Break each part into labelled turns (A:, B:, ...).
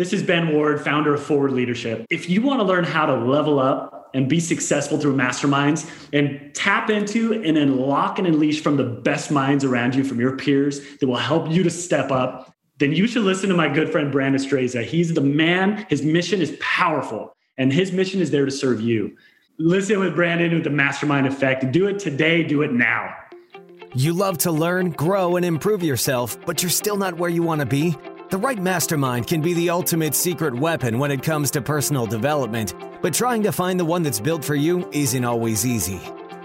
A: This is Ben Ward, founder of Forward Leadership. If you want to learn how to level up and be successful through masterminds and tap into and unlock and unleash from the best minds around you, from your peers that will help you to step up, then you should listen to my good friend Brandon Straza. He's the man, his mission is powerful, and his mission is there to serve you. Listen with Brandon with the mastermind effect. Do it today, do it now.
B: You love to learn, grow, and improve yourself, but you're still not where you want to be? The right mastermind can be the ultimate secret weapon when it comes to personal development, but trying to find the one that's built for you isn't always easy.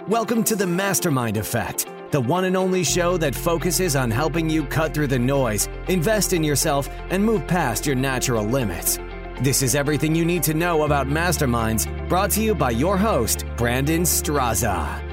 B: Welcome to the Mastermind Effect, the one and only show that focuses on helping you cut through the noise, invest in yourself, and move past your natural limits. This is everything you need to know about masterminds, brought to you by your host, Brandon Straza.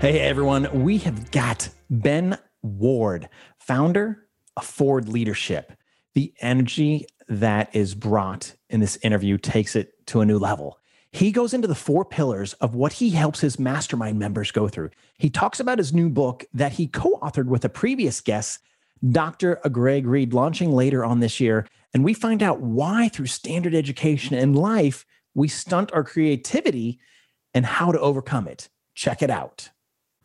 C: Hey everyone, we have got Ben Ward, founder Forward leadership. The energy that is brought in this interview takes it to a new level. He goes into the four pillars of what he helps his mastermind members go through. He talks about his new book that he co authored with a previous guest, Dr. Greg Reid, launching later on this year. And we find out why, through standard education and life, we stunt our creativity and how to overcome it. Check it out.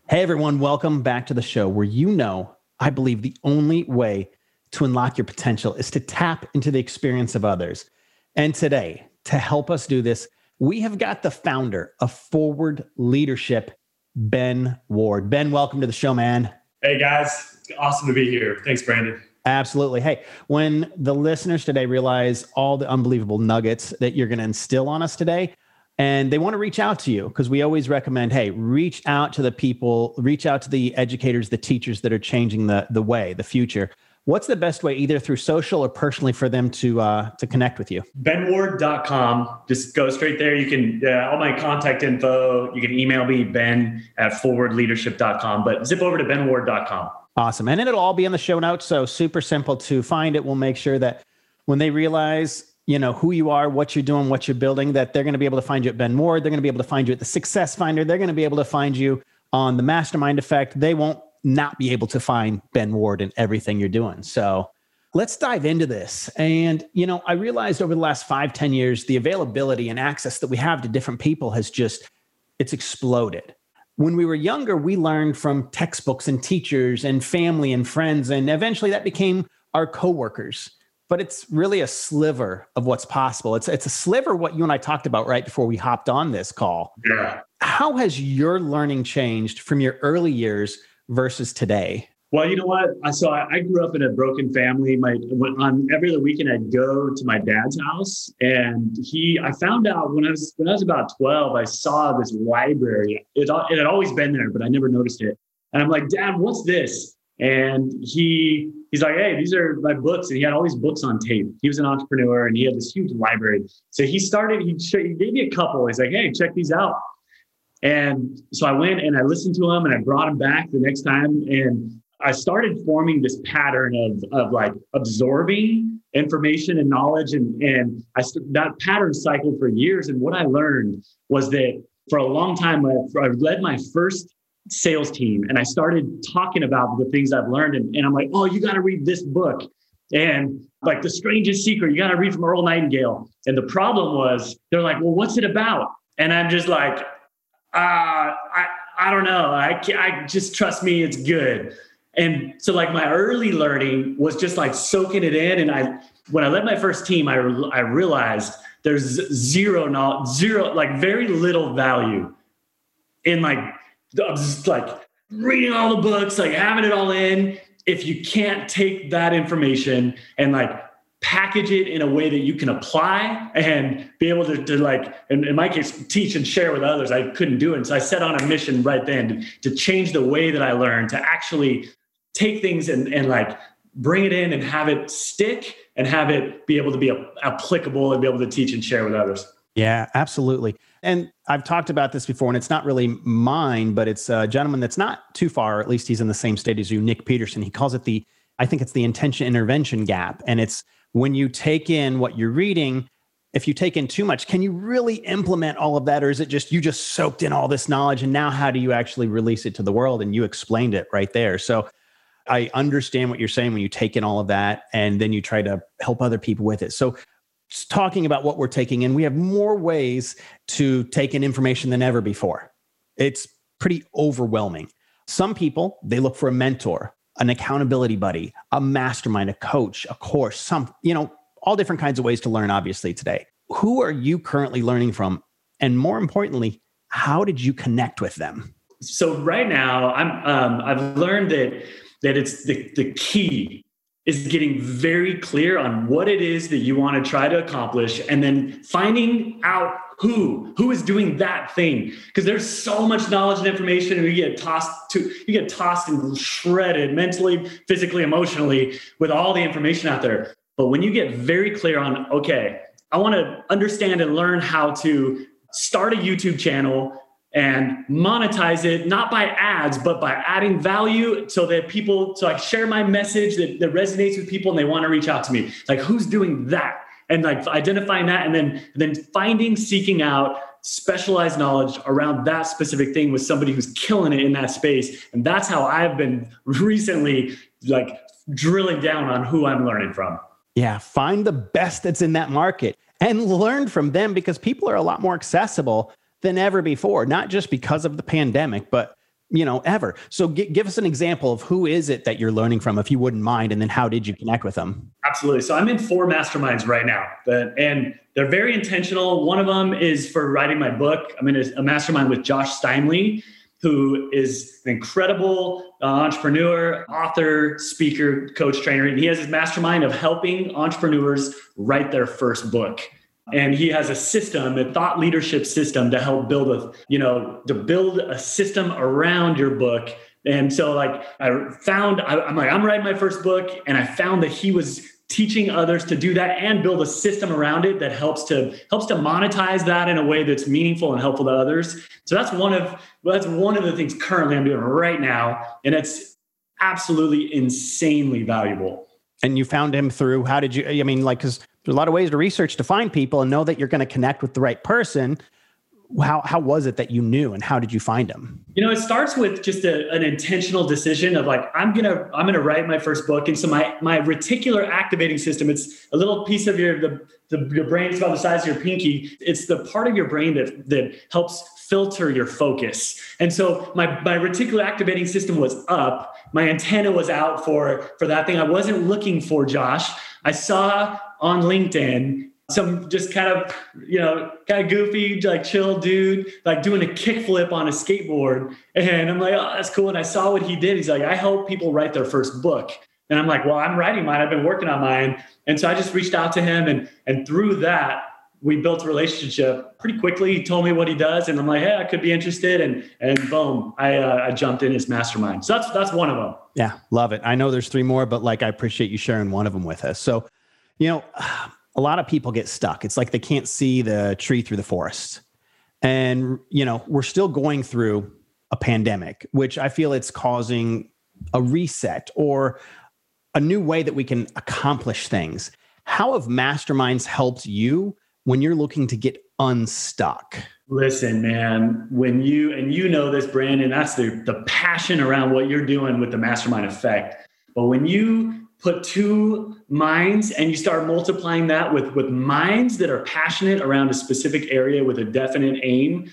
C: Hey, everyone, welcome back to the show where you know I believe the only way to unlock your potential is to tap into the experience of others. And today, to help us do this, we have got the founder of Forward Leadership, Ben Ward. Ben, welcome to the show, man.
A: Hey, guys. Awesome to be here. Thanks, Brandon.
C: Absolutely. Hey, when the listeners today realize all the unbelievable nuggets that you're going to instill on us today, and they want to reach out to you because we always recommend hey reach out to the people reach out to the educators the teachers that are changing the the way the future. What's the best way either through social or personally for them to uh, to connect with you?
A: benward.com just go straight there. You can uh, all my contact info you can email me ben at forwardleadership.com but zip over to benward.com
C: awesome. And it'll all be in the show notes so super simple to find it. We'll make sure that when they realize you know who you are what you're doing what you're building that they're going to be able to find you at ben ward they're going to be able to find you at the success finder they're going to be able to find you on the mastermind effect. They won't not be able to find ben ward and everything you're doing. So let's dive into this. And you know i realized over the last five ten years the availability and access that we have to different people has just it's exploded. When we were younger we learned from textbooks and teachers and family and friends and eventually that became our coworkers but it's really a sliver of what's possible. It's it's a sliver what you and I talked about right before we hopped on this call.
A: Yeah.
C: How has your learning changed from your early years versus today?
A: Well, you know what? I so I, grew up in a broken family. My on every other weekend I'd go to my dad's house, and he I found out when I was when I was about twelve, I saw this library. It, it had always been there, but I never noticed it. And I'm like, Dad, what's this? And he he's like, hey, these are my books. And he had all these books on tape. He was an entrepreneur and he had this huge library. So he started, he, he gave me a couple. He's like, hey, check these out. And so I went and I listened to him and I brought him back the next time. And I started forming this pattern of, of like absorbing information and knowledge. And, and I that pattern cycled for years. And what I learned was that for a long time, I, I led my first sales team and I started talking about the things I've learned. And, and I'm like, oh, you got to read this book. And like The Strangest Secret, you got to read from Earl Nightingale. And the problem was, they're like, well, what's it about? And I'm just like, uh, I, I don't know. I, I just trust me, it's good. And so, like, my early learning was just like soaking it in. And I, when I led my first team, I, I realized there's zero, not zero, like very little value in like I'm just like reading all the books, like having it all in. If you can't take that information and like package it in a way that you can apply and be able to, to like, in, in, my case, teach and share with others, I couldn't do it. So I set on a mission right then to, to change the way that I learned to actually take things and, and like bring it in and have it stick and have it be able to be applicable and be able to teach and share with others.
C: Yeah, absolutely. And I've talked about this before, and it's not really mine, but it's a gentleman that's not too far, at least he's in the same state as you, Nick Peterson. He calls it the, I think it's the intention intervention gap. And it's when you take in what you're reading, if you take in too much, can you really implement all of that? Or is it just you just soaked in all this knowledge and now how do you actually release it to the world? And you explained it right there. So I understand what you're saying when you take in all of that and then you try to help other people with it. So, talking about what we're taking in, we have more ways to take in information than ever before. It's pretty overwhelming. Some people, they look for a mentor, an accountability buddy, a mastermind, a coach, a course, some, you know, all different kinds of ways to learn, obviously, today. Who are you currently learning from? And more importantly, how did you connect with them?
A: So right now, I'm um, I've learned that that it's the, the key is getting very clear on what it is that you want to try to accomplish and then finding out who who is doing that thing. Because there's so much knowledge and information and you get tossed to you get tossed and shredded mentally physically emotionally with all the information out there. But when you get very clear on okay i want to understand and learn how to start a youtube channel and monetize it not by ads but by adding value so that people so i share my message that, that resonates with people and they want to reach out to me. Like who's doing that? And like identifying that and then and then finding seeking out specialized knowledge around that specific thing with somebody who's killing it in that space. And that's how i've been recently like drilling down on who i'm learning from.
C: Yeah find the best that's in that market and learn from them because people are a lot more accessible than ever before, not just because of the pandemic, but you know ever. So g- give us an example of who is it that you're learning from if you wouldn't mind and then how did you connect with them?
A: Absolutely. So i'm in four masterminds right now but, and they're very intentional. One of them is for writing my book. I'm in a, a mastermind with Josh Steimle who is an incredible uh, entrepreneur author speaker coach trainer and he has his mastermind of helping entrepreneurs write their first book and he has a system a thought leadership system to help build a you know to build a system around your book. And so like i found I, am like i'm writing my first book and i found that he was teaching others to do that and build a system around it that helps to helps to monetize that in a way that's meaningful and helpful to others. So that's one of that's one of the things currently i'm doing right now and it's absolutely insanely valuable.
C: And you found him through how did you i mean like because there's a lot of ways to research to find people and know that you're going to connect with the right person. How how was it that you knew and how did you find them?
A: You know it starts with just a, an intentional decision of like i'm gonna i'm gonna write my first book. And so my my reticular activating system it's a little piece of your the, the your brain is about the size of your pinky. It's the part of your brain that that helps filter your focus. And so my my reticular activating system was up. My antenna was out for for that thing. I wasn't looking for josh. I saw on LinkedIn some just kind of you know kind of goofy like chill dude like doing a kickflip on a skateboard. And i'm like oh that's cool. And i saw what he did. He's like i help people write their first book. And i'm like well i'm writing mine. I've been working on mine. And so i just reached out to him and and through that we built a relationship. Pretty quickly he told me what he does and i'm like hey i could be interested. And and boom i uh, i jumped in his mastermind. So that's that's one of them
C: yeah love it. I know there's three more but like i appreciate you sharing one of them with us. So you know, a lot of people get stuck. It's like they can't see the tree through the forest. And, you know, we're still going through a pandemic, which I feel it's causing a reset or a new way that we can accomplish things. How have masterminds helped you when you're looking to get unstuck?
A: Listen, man, when you, and you know this, Brandon, that's the, the passion around what you're doing with the mastermind effect. But when you put two minds and you start multiplying that with with minds that are passionate around a specific area with a definite aim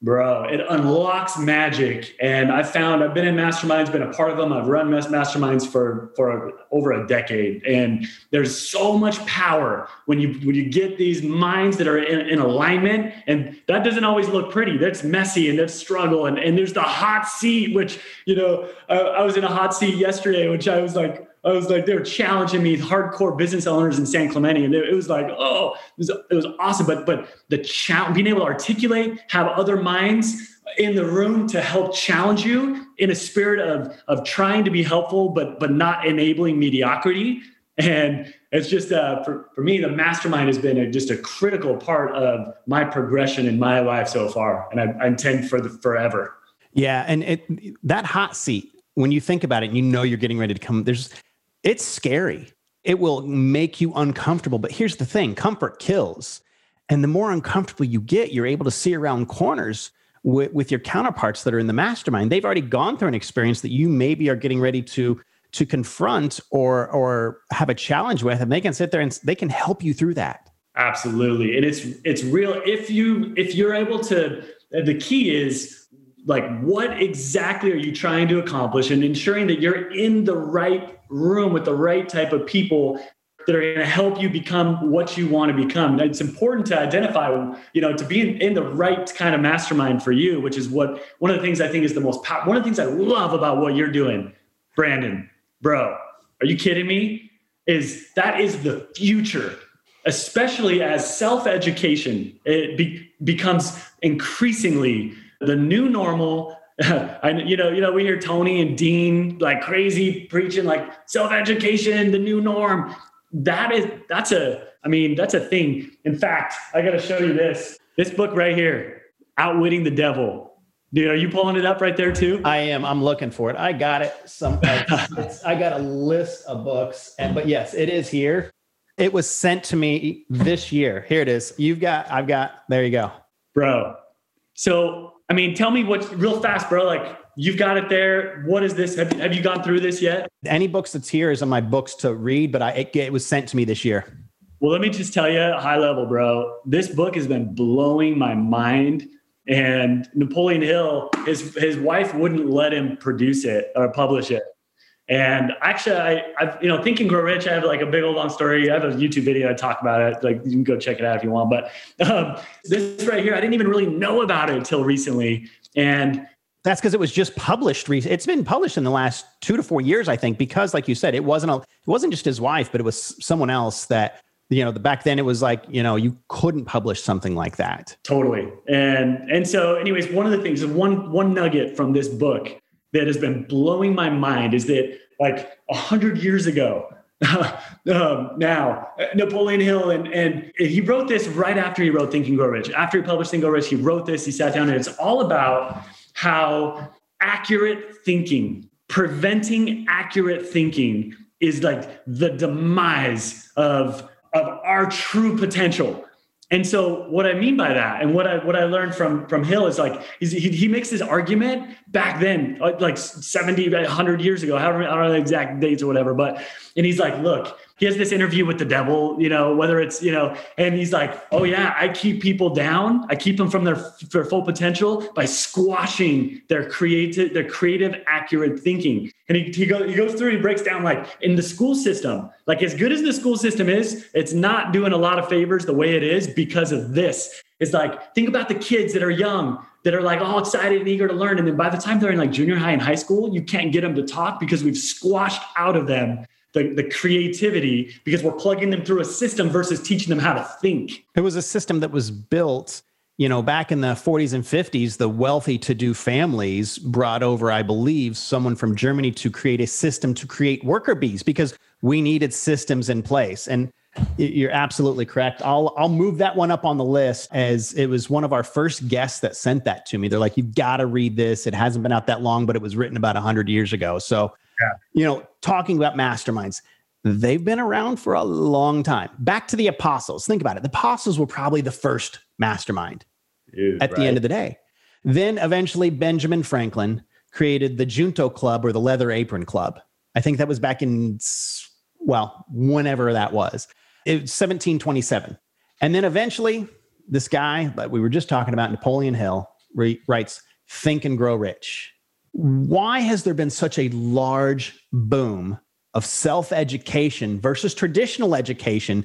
A: bro it unlocks magic. And i found i've been in masterminds been a part of them. I've run masterminds for for over a decade. And there's so much power when you when you get these minds that are in, in alignment and that doesn't always look pretty. That's messy and that's struggle and, and there's the hot seat which you know I, I was in a hot seat yesterday which i was like I was like, they were challenging me, hardcore business owners in San Clemente, and it was like, oh, it was, it was awesome. But but the challenge, being able to articulate, have other minds in the room to help challenge you in a spirit of of trying to be helpful, but but not enabling mediocrity. And it's just uh, for for me, the mastermind has been a, just a critical part of my progression in my life so far, and I, I intend for the forever.
C: Yeah, and it that hot seat when you think about it, you know you're getting ready to come. There's it's scary. It will make you uncomfortable. But here's the thing comfort kills. And the more uncomfortable you get, you're able to see around corners with, with your counterparts that are in the mastermind. They've already gone through an experience that you maybe are getting ready to to confront or or have a challenge with and they can sit there and they can help you through that
A: absolutely and it's it's real if you if you're able to the key is like what exactly are you trying to accomplish and ensuring that you're in the right room with the right type of people that are going to help you become what you want to become. And it's important to identify, you know, to be in, in, the right kind of mastermind for you, which is what one of the things I think is the most. One of the things I love about what you're doing, Brandon, bro, are you kidding me? Is that is the future, especially as self education it be, becomes increasingly the new normal I, you know, you know, we hear Tony and Dean like crazy preaching like self-education, the new norm that is that's a I mean that's a thing. In fact, I got to show you this this book right here, Outwitting the Devil. Dude, are you pulling it up right there too?
C: I am. I'm looking for it. I got it. Some uh, I got a list of books, and but yes, it is here. It was sent to me this year. Here it is. You've got. I've got. There you go,
A: bro. So I mean, tell me what's real fast, bro. Like You've got it there. What is this? Have, have you gone through this yet?
C: Any books that's here is on my books to read, but I, it, it was sent to me this year.
A: Well, let me just tell you, a high level, bro. This book has been blowing my mind. And Napoleon Hill, his his wife wouldn't let him produce it or publish it. And actually, I, I've, you know, Think and Grow Rich, I have like a big old long story. I have a YouTube video I talk about it. Like you can go check it out if you want. But um, this right here, I didn't even really know about it until recently. And
C: that's because it was just published. It's been published in the last two to four years, I think, because, like you said, it wasn't a, it wasn't just his wife, but it was someone else that you know. The back then, it was like you know you couldn't publish something like that.
A: Totally. And and so, anyways, one of the things, one one nugget from this book that has been blowing my mind is that like a hundred years ago, um, now Napoleon Hill and and he wrote this right after he wrote Think and Grow Rich. After he published Think and Grow Rich, he wrote this. He sat down and it's all about how accurate thinking, preventing accurate thinking is like the demise of, of our true potential. And so what I mean by that and what I what I learned from from Hill is like he, he makes this argument back then like 70 100 years ago don't, I don't know the exact dates or whatever but and he's like look he has this interview with the devil, you know, whether it's, you know, and he's like, oh yeah, I keep people down. I keep them from their, their full potential by squashing their creative, their creative, accurate thinking. And he, he, go, he goes through, he breaks down like in the school system, like as good as the school system is, it's not doing a lot of favors the way it is because of this. It's like, think about the kids that are young that are like all excited and eager to learn. And then by the time they're in like junior high and high school, you can't get them to talk because we've squashed out of them the, the creativity because we're plugging them through a system versus teaching them how to think.
C: It was a system that was built, you know, back in the 40s and 50s, the wealthy to do families brought over, I believe, someone from Germany to create a system to create worker bees because we needed systems in place. And you're absolutely correct. I'll I'll move that one up on the list as it was one of our first guests that sent that to me. They're like, you've got to read this. It hasn't been out that long, but it was written about hundred years ago. So. You know, talking about masterminds, they've been around for a long time. Back to the apostles. Think about it. The apostles were probably the first mastermind Dude, at right. the end of the day. Then eventually Benjamin Franklin created the Junto Club or the Leather Apron Club. I think that was back in, well, whenever that was. It was 1727. And then eventually, this guy that we were just talking about, Napoleon Hill, writes Think and Grow Rich why has there been such a large boom of self education versus traditional education?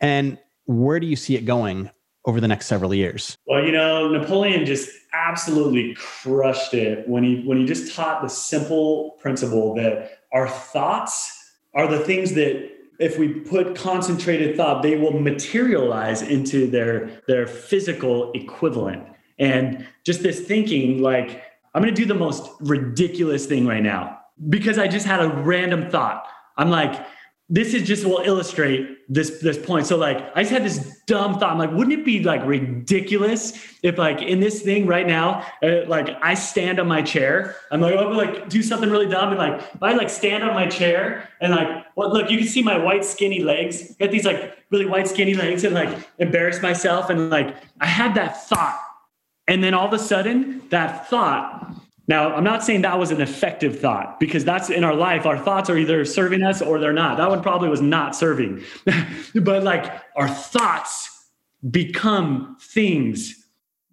C: And where do you see it going over the next several years?
A: Well, you know, Napoleon just absolutely crushed it when he when he just taught the simple principle that our thoughts are the things that if we put concentrated thought they will materialize into their their physical equivalent and just this thinking like I'm going to do the most ridiculous thing right now because I just had a random thought. I'm like, this is just will illustrate this this point. So like I just had this dumb thought. I'm like, wouldn't it be like ridiculous if like in this thing right now, uh, like I stand on my chair. I'm like, oh, like do something really dumb and like if I like stand on my chair and like, well, look, you can see my white skinny legs. I got these like really white skinny legs and like embarrass myself and like I had that thought and then all of a sudden, that thought Now, I'm not saying that was an effective thought because that's in our life. Our thoughts are either serving us or they're not. That one probably was not serving. but like our thoughts become things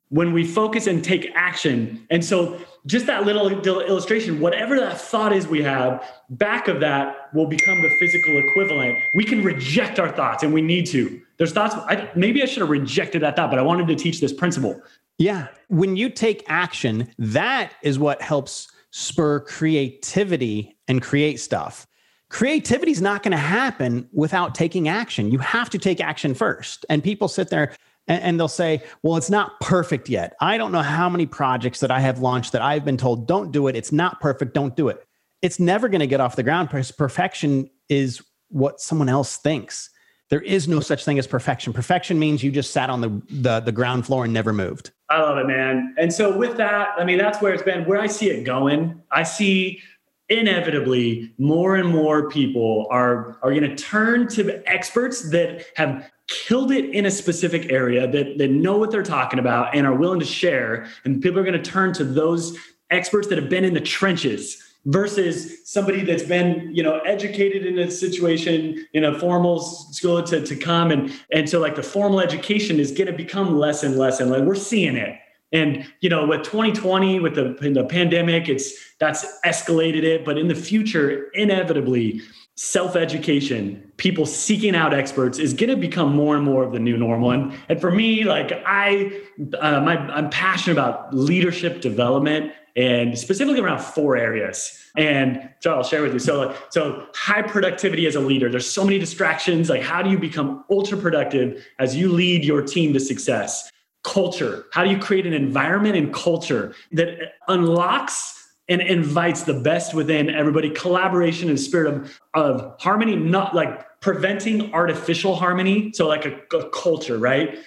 A: when we focus and take action. And so, just that little illustration, whatever that thought is we have, back of that will become the physical equivalent. We can reject our thoughts and we need to. There's thoughts, I, maybe I should have rejected that thought, but I wanted to teach this principle.
C: Yeah. When you take action, that is what helps spur creativity and create stuff. Creativity is not going to happen without taking action. You have to take action first. And people sit there and, and, they'll say, well, it's not perfect yet. I don't know how many projects that I have launched that I've been told, don't do it. It's not perfect. Don't do it. It's never going to get off the ground because perfection is what someone else thinks. There is no such thing as perfection. Perfection means you just sat on the, the, the ground floor and never moved.
A: I love it, man. And so with that, I mean, that's where it's been, where I see it going. I see inevitably more and more people are, are going to turn to experts that have killed it in a specific area that, that know what they're talking about and are willing to share. And people are going to turn to those experts that have been in the trenches versus somebody that's been you know educated in a situation in a formal school to, to come and and so like the formal education is going to become less and less and like we're seeing it. And you know with 2020 with the, the pandemic it's that's escalated it but in the future inevitably self-education people seeking out experts is going to become more and more of the new normal. And, and for me like i uh, my, i'm passionate about leadership development and specifically around four areas. And so i'll share with you. So so high productivity as a leader there's so many distractions. Like how do you become ultra productive as you lead your team to success? Culture. How do you create an environment and culture that unlocks and invites the best within everybody? Collaboration and spirit of, of harmony not like preventing artificial harmony. So like a, a culture right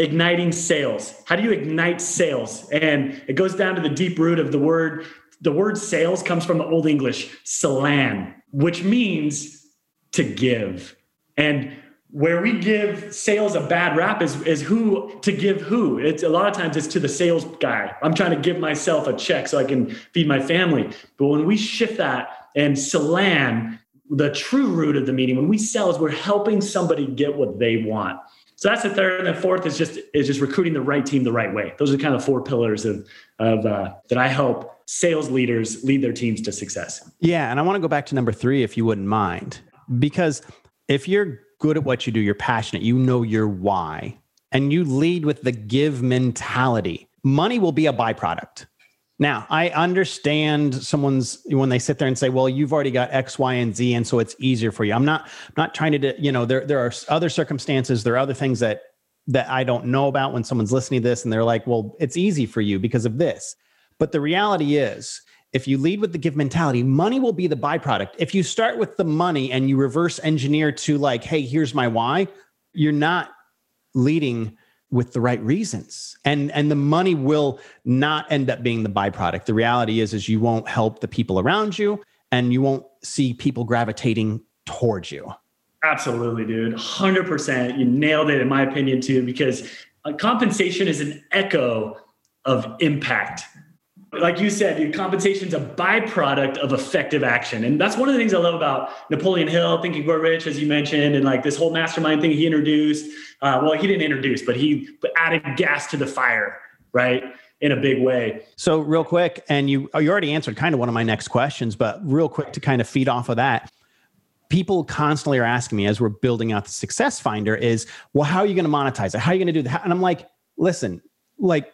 A: igniting sales how do you ignite sales and it goes down to the deep root of the word the word sales comes from the old english salan which means to give and where we give sales a bad rap is, is who to give who. It's a lot of times it's to the sales guy. I'm trying to give myself a check so I can feed my family. But when we shift that and salan, the true root of the meaning, when we sell is we're helping somebody get what they want. So that's the third, and the fourth is just is just recruiting the right team the right way. Those are kind of four pillars of of uh, that I help sales leaders lead their teams to success.
C: Yeah, and I want to go back to number three, if you wouldn't mind, because if you're good at what you do, you're passionate, you know your why, and you lead with the give mentality, money will be a byproduct. Now, I understand someone's when they sit there and say, "Well, you've already got X, Y, and Z, and so it's easier for you." I'm not I'm not trying to, you know, there there are other circumstances, there are other things that that I don't know about when someone's listening to this and they're like, "Well, it's easy for you because of this." But the reality is, if you lead with the give mentality, money will be the byproduct. If you start with the money and you reverse engineer to like, hey, here's my why, you're not leading with the right reasons. And and the money will not end up being the byproduct. The reality is is you won't help the people around you and you won't see people gravitating towards you.
A: Absolutely, dude. 100%. You nailed it in my opinion too because compensation is an echo of impact like you said, compensation is a byproduct of effective action. And that's one of the things I love about Napoleon Hill, Think and Grow Rich, as you mentioned, and like this whole mastermind thing he introduced. Uh, well, he didn't introduce, but he added gas to the fire, right? In a big way.
C: So, real quick, and you you already answered kind of one of my next questions, but real quick to kind of feed off of that people constantly are asking me as we're building out the success finder is well how are you going to monetize it how are you going to do that and i'm like listen like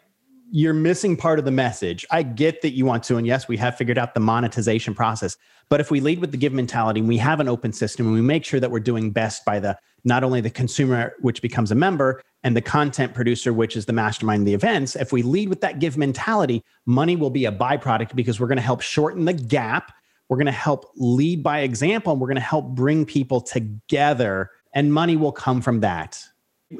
C: you're missing part of the message. I get that you want to, and yes, we have figured out the monetization process. But if we lead with the give mentality, and we have an open system, and we make sure that we're doing best by the not only the consumer, which becomes a member, and the content producer, which is the mastermind of the events. If we lead with that give mentality, money will be a byproduct because we're going to help shorten the gap. We're going to help lead by example, and we're going to help bring people together, and money will come from that.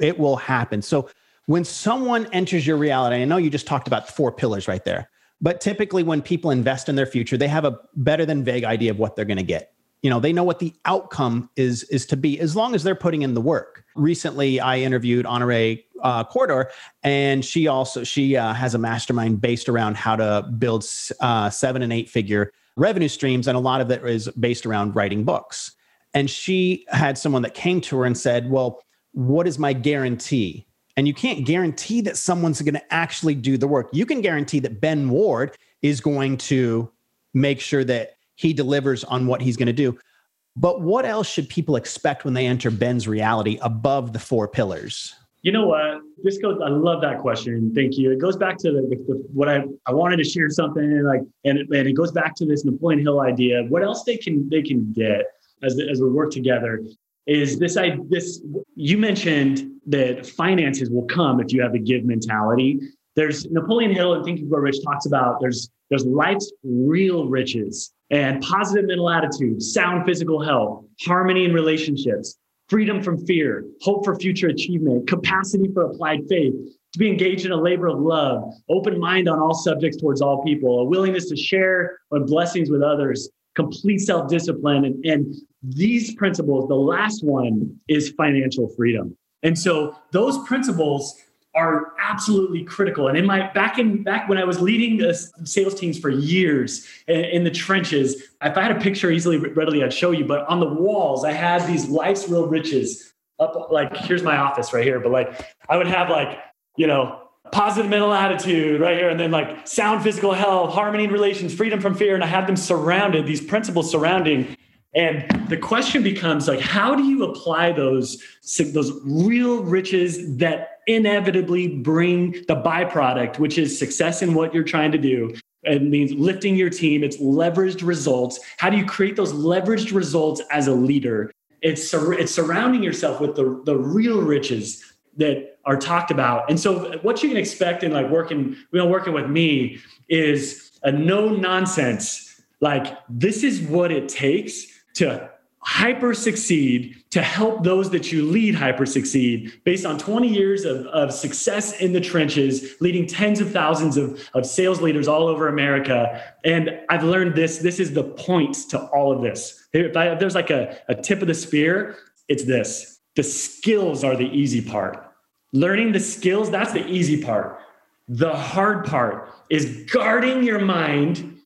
C: It will happen. So when someone enters your reality, I know you just talked about four pillars right there, but typically when people invest in their future, they have a better than vague idea of what they're going to get. You know, they know what the outcome is is to be as long as they're putting in the work. Recently, I interviewed Honorée uh, Corder, and she also she uh, has a mastermind based around how to build uh, seven and eight figure revenue streams, and a lot of it is based around writing books. And she had someone that came to her and said, "Well, what is my guarantee?" And you can't guarantee that someone's going to actually do the work. You can guarantee that Ben Ward is going to make sure that he delivers on what he's going to do. But what else should people expect when they enter Ben's reality above the four pillars?
A: You know what? This goes. I love that question. Thank you. It goes back to the, the, what I I wanted to share something like, and it, and it goes back to this Napoleon Hill idea. What else they can they can get as as we work together is this I this you mentioned that finances will come if you have a give mentality. There's Napoleon Hill and Think and Grow Rich talks about there's there's life's real riches and positive mental attitude, sound physical health, harmony in relationships, freedom from fear, hope for future achievement, capacity for applied faith, to be engaged in a labor of love, open mind on all subjects towards all people, a willingness to share blessings with others, complete self discipline. And, and these principles, the last one is financial freedom. And so those principles are absolutely critical. And in my back in back when I was leading the sales teams for years in, in, the trenches, if I had a picture easily readily, I'd show you. But on the walls, I had these life's real riches up. Like here's my office right here. But like I would have like you know positive mental attitude right here, and then like sound physical health, harmony in relations, freedom from fear, and I had them surrounded. These principles surrounding and the question becomes like, how do you apply those, those real riches that inevitably bring the byproduct, which is success in what you're trying to do? It means lifting your team. It's leveraged results. How do you create those leveraged results as a leader? It's, it's surrounding yourself with the, the real riches that are talked about. And so what you can expect in like working, you know, working with me is a no nonsense. Like this is what it takes to hyper succeed to help those that you lead hyper succeed based on 20 years of, of success in the trenches leading tens of thousands of, of sales leaders all over america. And i've learned this this is the point to all of this. If, I, if there's like a, a tip of the spear it's this. The skills are the easy part. Learning the skills that's the easy part. The hard part is guarding your mind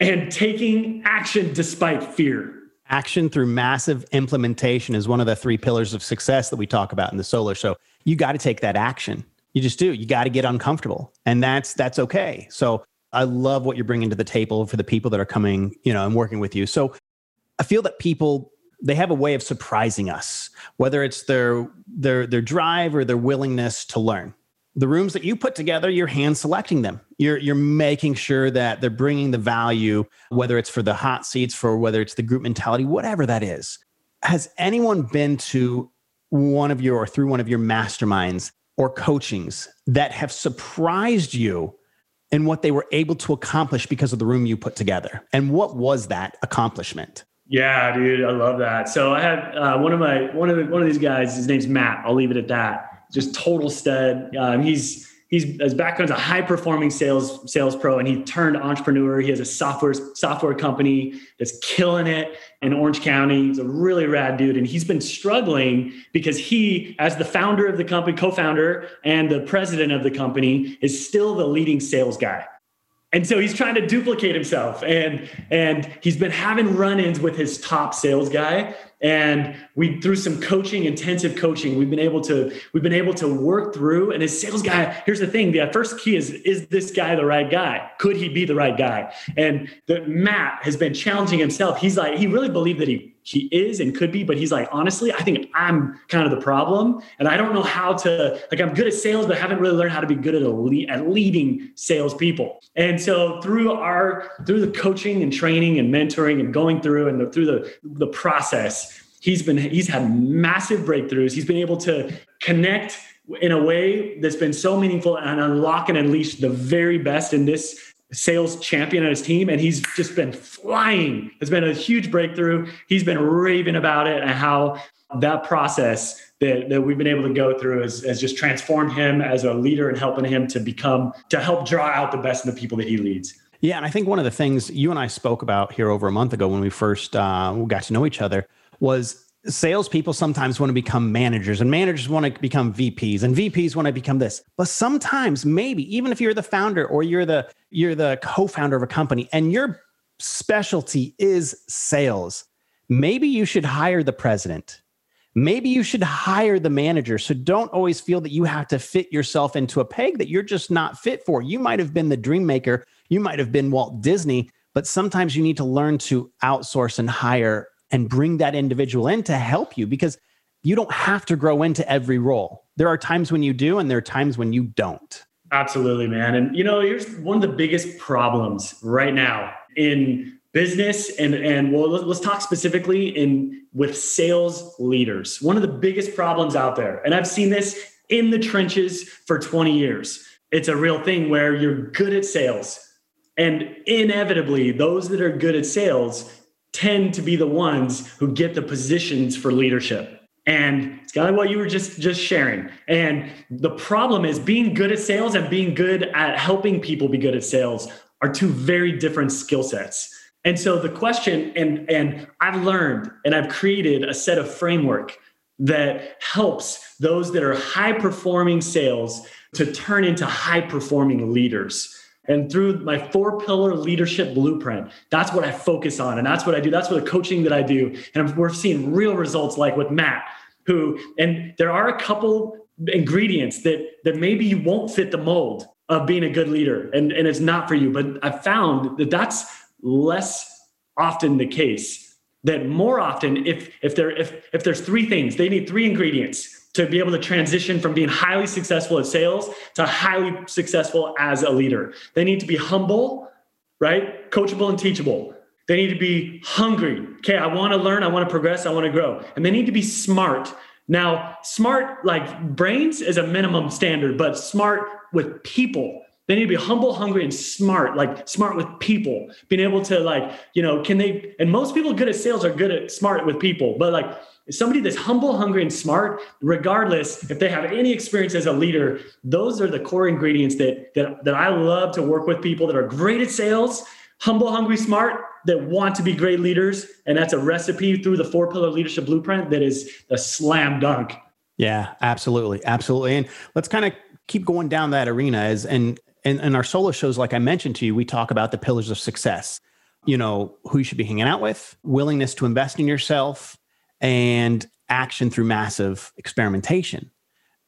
A: and taking action despite fear
C: action through massive implementation is one of the three pillars of success that we talk about in the solo show. You got to take that action. You just do. You got to get uncomfortable and that's that's okay. So i love what you're bringing to the table for the people that are coming you know and working with you. So i feel that people they have a way of surprising us whether it's their their their drive or their willingness to learn the rooms that you put together, you're hand selecting them. You're you're making sure that they're bringing the value, whether it's for the hot seats, for whether it's the group mentality, whatever that is. Has anyone been to one of your or through one of your masterminds or coachings that have surprised you in what they were able to accomplish because of the room you put together? And what was that accomplishment?
A: Yeah, dude, I love that. So I had uh, one of my one of the, one of these guys. His name's Matt. I'll leave it at that just total stud. Um, he's he's his background's a high performing sales sales pro, and he turned entrepreneur. He has a software software company that's killing it in Orange County. He's a really rad dude, and he's been struggling because he, as the founder of the company, co-founder, and the president of the company, is still the leading sales guy. And so he's trying to duplicate himself, and and he's been having run-ins with his top sales guy, and we through some coaching intensive coaching we've been able to we've been able to work through and his sales guy here's the thing the first key is is this guy the right guy? Could he be the right guy? And the matt has been challenging himself. He's like he really believed that he he is and could be but he's like honestly i think i'm kind of the problem. And i don't know how to like i'm good at sales but I haven't really learned how to be good at lead, at leading salespeople. And so through our through the coaching and training and mentoring and going through and the, through the the process he's been he's had massive breakthroughs. He's been able to connect in a way that's been so meaningful and unlock and unleash the very best in this sales champion on his team and he's just been flying. It's been a huge breakthrough. He's been raving about it and how that process that, that we've been able to go through has, has just transformed him as a leader and helping him to become to help draw out the best in the people that he leads.
C: Yeah and i think one of the things you and i spoke about here over a month ago when we first uh, got to know each other was salespeople sometimes want to become managers and managers want to become VPs and VPs want to become this. But sometimes maybe even if you're the founder or you're the you're the co-founder of a company and your specialty is sales, maybe you should hire the president. Maybe you should hire the manager. So don't always feel that you have to fit yourself into a peg that you're just not fit for. You might have been the dream maker, you might have been Walt Disney, but sometimes you need to learn to outsource and hire and bring that individual in to help you because you don't have to grow into every role. There are times when you do, and there are times when you don't.
A: Absolutely, man. And you know, here's one of the biggest problems right now in business and and well let's talk specifically in with sales leaders. One of the biggest problems out there. And I've seen this in the trenches for 20 years. It's a real thing where you're good at sales and inevitably those that are good at sales tend to be the ones who get the positions for leadership. And it's kind of what you were just just sharing. And the problem is being good at sales and being good at helping people be good at sales are two very different skill sets. And so the question, and and I've learned and I've created a set of framework that helps those that are high performing sales to turn into high performing leaders and through my four pillar leadership blueprint that's what i focus on. And that's what i do. That's what the coaching that i do. And we're seeing real results like with matt who and there are a couple ingredients that that maybe you won't fit the mold of being a good leader. And and it's not for you. But i found that that's less often the case that more often if if there if if there's three things. They need three ingredients to be able to transition from being highly successful at sales to highly successful as a leader. They need to be humble, right? Coachable and teachable. They need to be hungry. Okay, I want to learn, I want to progress, I want to grow. And they need to be smart. Now, smart like brains is a minimum standard, but smart with people. They need to be humble, hungry, and smart, like smart with people, being able to like, you know, can they, and most people good at sales are good at smart with people, but like somebody that's humble, hungry, and smart, regardless if they have any experience as a leader, those are the core ingredients that, that, that I love to work with people that are great at sales, humble, hungry, smart, that want to be great leaders. And that's a recipe through the four pillar leadership blueprint that is a slam dunk.
C: Yeah, absolutely. Absolutely. And let's kind of keep going down that arena as and and in our solo shows, like I mentioned to you, we talk about the pillars of success. You know, who you should be hanging out with, willingness to invest in yourself, and action through massive experimentation.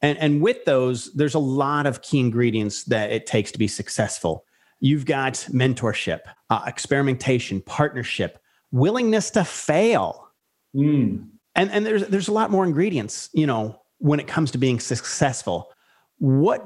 C: And, and with those, there's a lot of key ingredients that it takes to be successful. You've got mentorship, uh, experimentation, partnership, willingness to fail. Mm. And, and there's, there's a lot more ingredients, you know, when it comes to being successful. What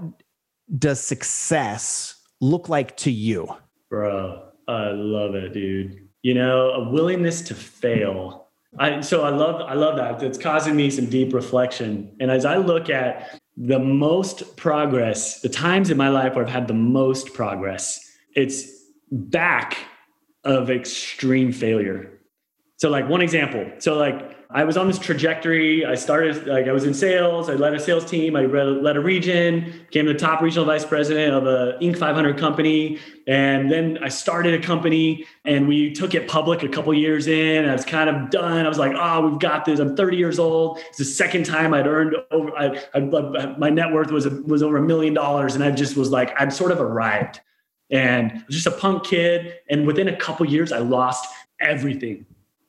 C: does success look like to you?
A: Bro, I love it, dude. You know, a willingness to fail I, so I love I love that. It's causing me some deep reflection. And as I look at the most progress, the times in my life where I've had the most progress, it's back of extreme failure. So like one example. So like I was on this trajectory. I started like I was in sales. I led a sales team. I led a region. Became the top regional vice president of a Inc. 500 company, and then I started a company. And we took it public a couple years in. I was kind of done. I was like, "Oh, we've got this." I'm 30 years old. It's the second time I'd earned over. I, I, my net worth was was over a million dollars, and I just was like, I'd sort of arrived. And I was just a punk kid. And within a couple years, I lost everything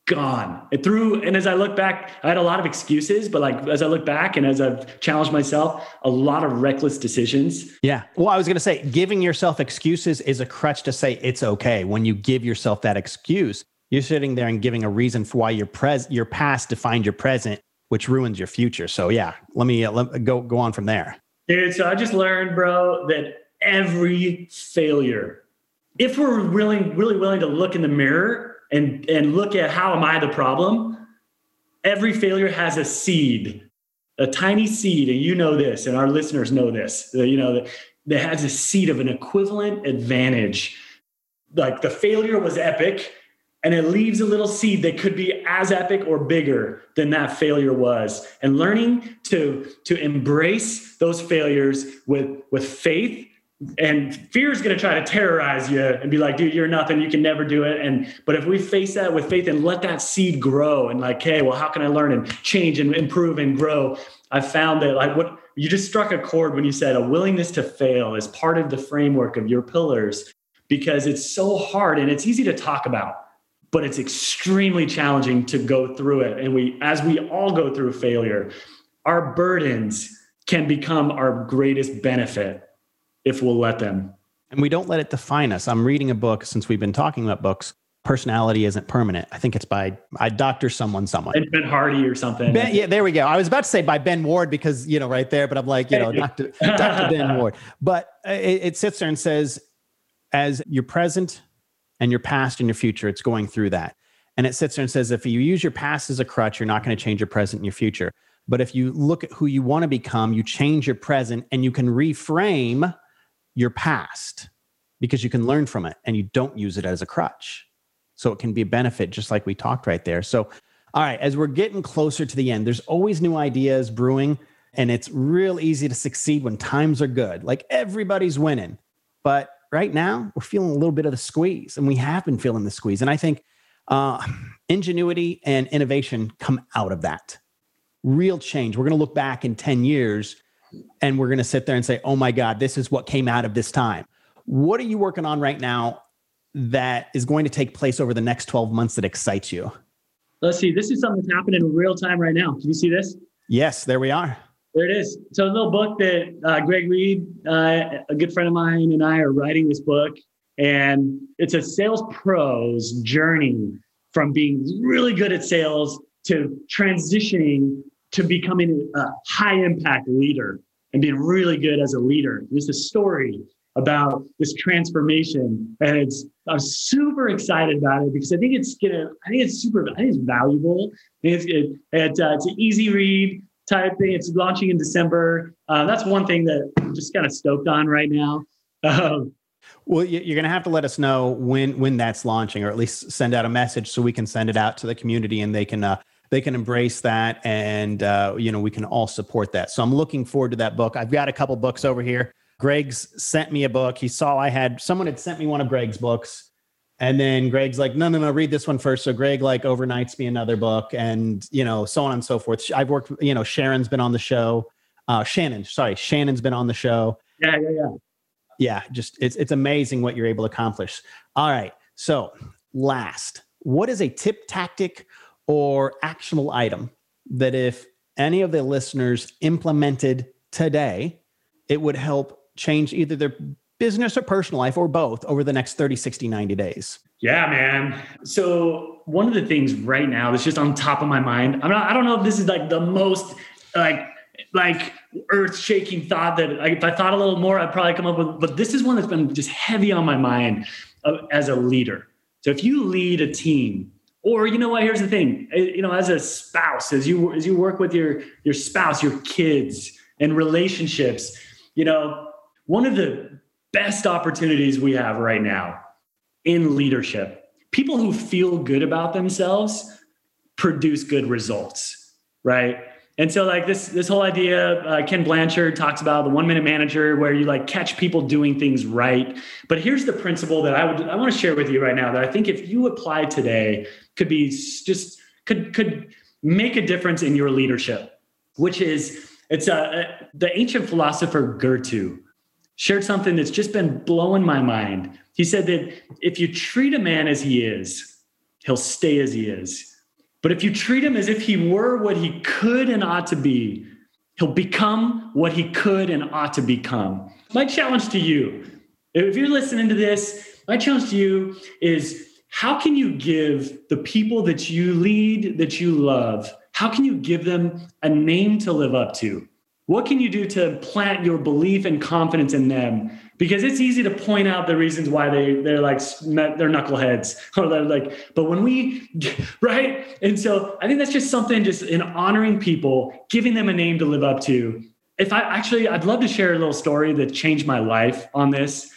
A: gone. It threw, and as I look back, I had a lot of excuses, but like as I look back and as I've challenged myself, a lot of reckless decisions.
C: Yeah. Well, I was going to say, giving yourself excuses is a crutch to say it's okay. When you give yourself that excuse, you're sitting there and giving a reason for why your pres your past defined your present, which ruins your future. So yeah, let me uh, let, go go on from there.
A: Dude, so I just learned, bro, that every failure, if we're really really willing to look in the mirror and and look at how am I the problem? Every failure has a seed, a tiny seed, and you know this, and our listeners know this. You know that that has a seed of an equivalent advantage. Like the failure was epic, and it leaves a little seed that could be as epic or bigger than that failure was. And learning to to embrace those failures with with faith and fear is going to try to terrorize you and be like dude you're nothing you can never do it. And but if we face that with faith and let that seed grow and like hey well how can i learn and change and improve and grow? I found that like what you just struck a chord when you said a willingness to fail is part of the framework of your pillars because it's so hard and it's easy to talk about but it's extremely challenging to go through it. And we as we all go through failure our burdens can become our greatest benefit if we'll let them.
C: And we don't let it define us. I'm reading a book since we've been talking about books. Personality isn't permanent. I think it's by I doctor someone someone.
A: Ben Hardy or something.
C: Ben, yeah, there we go. I was about to say by Ben Ward because you know right there, but I'm like you know Dr. Dr. Ben Ward. But it, it sits there and says, as your present and your past and your future, it's going through that. And it sits there and says, if you use your past as a crutch, you're not going to change your present and your future. But if you look at who you want to become, you change your present and you can reframe your past because you can learn from it and you don't use it as a crutch. So it can be a benefit, just like we talked right there. So, all right, as we're getting closer to the end, there's always new ideas brewing, and it's real easy to succeed when times are good. Like everybody's winning. But right now, we're feeling a little bit of the squeeze, and we have been feeling the squeeze. And I think uh, ingenuity and innovation come out of that. Real change. We're going to look back in 10 years and we're going to sit there and say, oh my God, this is what came out of this time. What are you working on right now that is going to take place over the next 12 months that excites you?
A: Let's see. This is something that's happening in real time right now. Can you see this?
C: Yes, there we are.
A: There it is. So, a little book that uh, Greg Reid, uh, a good friend of mine, and I are writing this book. And it's a sales pro's journey from being really good at sales to transitioning to becoming a high impact leader and being really good as a leader. There's a story about this transformation, and it's I'm super excited about it because I think it's gonna I think it's super I think it's valuable. it's it, it uh, it's an easy read type thing. It's launching in December. Uh, that's one thing that I'm just kind of stoked on right now. Um,
C: well, you're going to have to let us know when when that's launching, or at least send out a message so we can send it out to the community and they can uh, they can embrace that and uh, you know we can all support that. So i'm looking forward to that book. I've got a couple books over here. Greg's sent me a book. He saw i had someone had sent me one of greg's books. And then greg's like no no no read this one first. So greg like overnights me another book and you know so on and so forth. I've worked you know sharon's been on the show. Uh, shannon sorry shannon's been on the show.
A: Yeah yeah yeah.
C: Yeah just it's it's amazing what you're able to accomplish. All right so last what is a tip tactic or actionable item that if any of the listeners implemented today, it would help change either their business or personal life or both over the next 30, 60, 90 days?
A: Yeah, man. So one of the things right now that's just on top of my mind, I'm not, I don't know if this is like the most like like earth shaking thought that if I thought a little more, I'd probably come up with, but this is one that's been just heavy on my mind uh, as a leader. So if you lead a team or you know what? Here's the thing. Eh, you know, as a spouse, as you as you work with your your spouse, your kids, and relationships, you know, one of the best opportunities we have right now in leadership, people who feel good about themselves produce good results, right? And so, like this this whole idea, uh, Ken Blanchard talks about the one minute manager, where you like catch people doing things right. But here's the principle that I would I want to share with you right now that I think if you apply today, could be just could could make a difference in your leadership. Which is it's a, a the ancient philosopher Goethe shared something that's just been blowing my mind. He said that if you treat a man as he is, he'll stay as he is. But if you treat him as if he were what he could and ought to be, he'll become what he could and ought to become. My challenge to you, if you're listening to this, my challenge to you is how can you give the people that you lead, that you love, how can you give them a name to live up to? What can you do to plant your belief and confidence in them because it's easy to point out the reasons why they they're like they're knuckleheads. Or they're like but when we right? And so i think that's just something just in honoring people giving them a name to live up to. If i actually i'd love to share a little story that changed my life on this.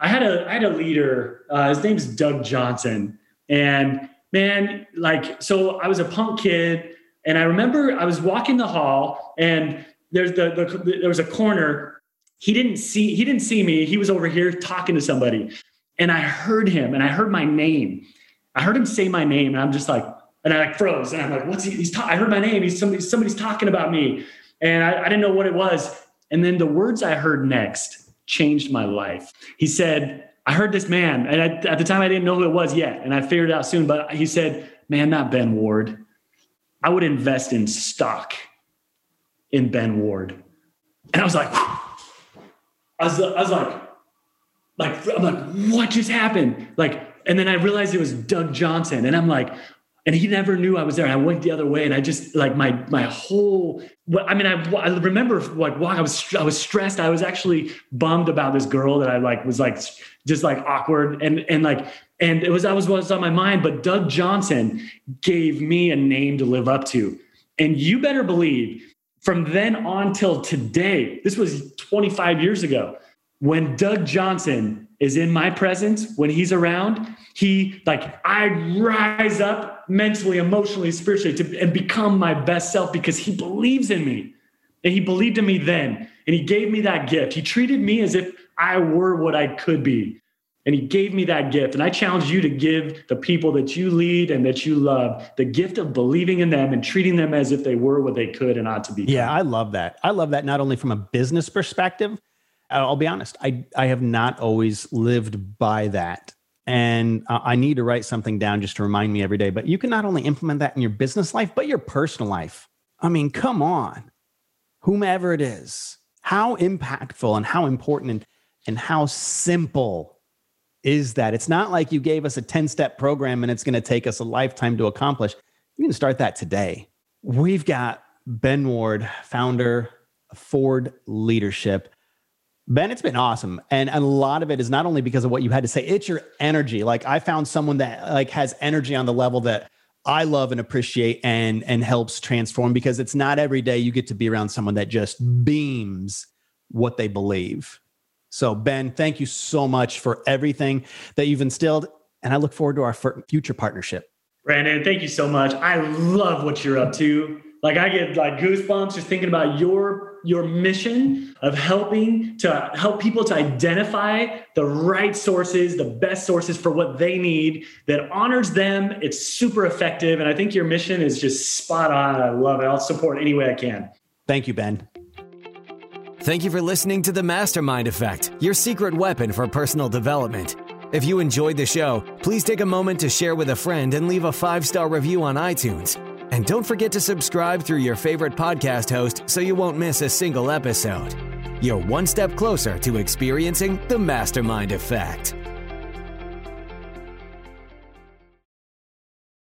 A: I had a i had a leader uh, his name's doug johnson. And man like so i was a punk kid and i remember i was walking the hall and there's the, the there was a corner he didn't see he didn't see me. He was over here talking to somebody, and I heard him, and I heard my name. I heard him say my name, and I'm just like, and I like froze, and I'm like, what's he? He's ta- I heard my name. He's somebody. Somebody's talking about me, and I, I didn't know what it was. And then the words I heard next changed my life. He said, I heard this man, and at the time I didn't know who it was yet, and I figured it out soon. But he said, "Man, not Ben Ward. I would invest in stock in Ben Ward." And I was like, I was, I was like, like I'm like, what just happened? Like, and then I realized it was Doug Johnson, and I'm like, and he never knew I was there. And I went the other way, and I just like my my whole. I mean, I, I remember like wow, I was I was stressed. I was actually bummed about this girl that I like was like just like awkward and and like and it was that was what was on my mind. But Doug Johnson gave me a name to live up to, and you better believe from then on till today, this was 25 years ago, when Doug Johnson is in my presence, when he's around, he like I rise up mentally, emotionally, spiritually to and become my best self because he believes in me. And he believed in me then. And he gave me that gift. He treated me as if I were what I could be. And he gave me that gift. And I challenge you to give the people that you lead and that you love the gift of believing in them and treating them as if they were what they could and ought to be.
C: Yeah, I love that. I love that not only from a business perspective. I'll be honest, I, I have not always lived by that. And I need to write something down just to remind me every day. But you can not only implement that in your business life, but your personal life. I mean, come on, whomever it is, how impactful and how important and, and how simple is that? It's not like you gave us a 10 step program and it's going to take us a lifetime to accomplish. You can start that today. We've got Ben Ward, founder of Forward Leadership. Ben, it's been awesome. And a lot of it is not only because of what you had to say, it's your energy. Like I found someone that like has energy on the level that I love and appreciate and and helps transform because it's not every day you get to be around someone that just beams what they believe. So, Ben, thank you so much for everything that you've instilled. And I look forward to our future partnership.
A: Brandon, thank you so much. I love what you're up to. Like I get like goosebumps just thinking about your your mission of helping to help people to identify the right sources, the best sources for what they need that honors them. It's super effective and I think your mission is just spot on. I love it. I'll support any way I can.
C: Thank you, Ben.
B: Thank you for listening to The Mastermind Effect, your secret weapon for personal development. If you enjoyed the show, please take a moment to share with a friend and leave a five star review on iTunes. And don't forget to subscribe through your favorite podcast host so you won't miss a single episode. You're one step closer to experiencing the mastermind effect.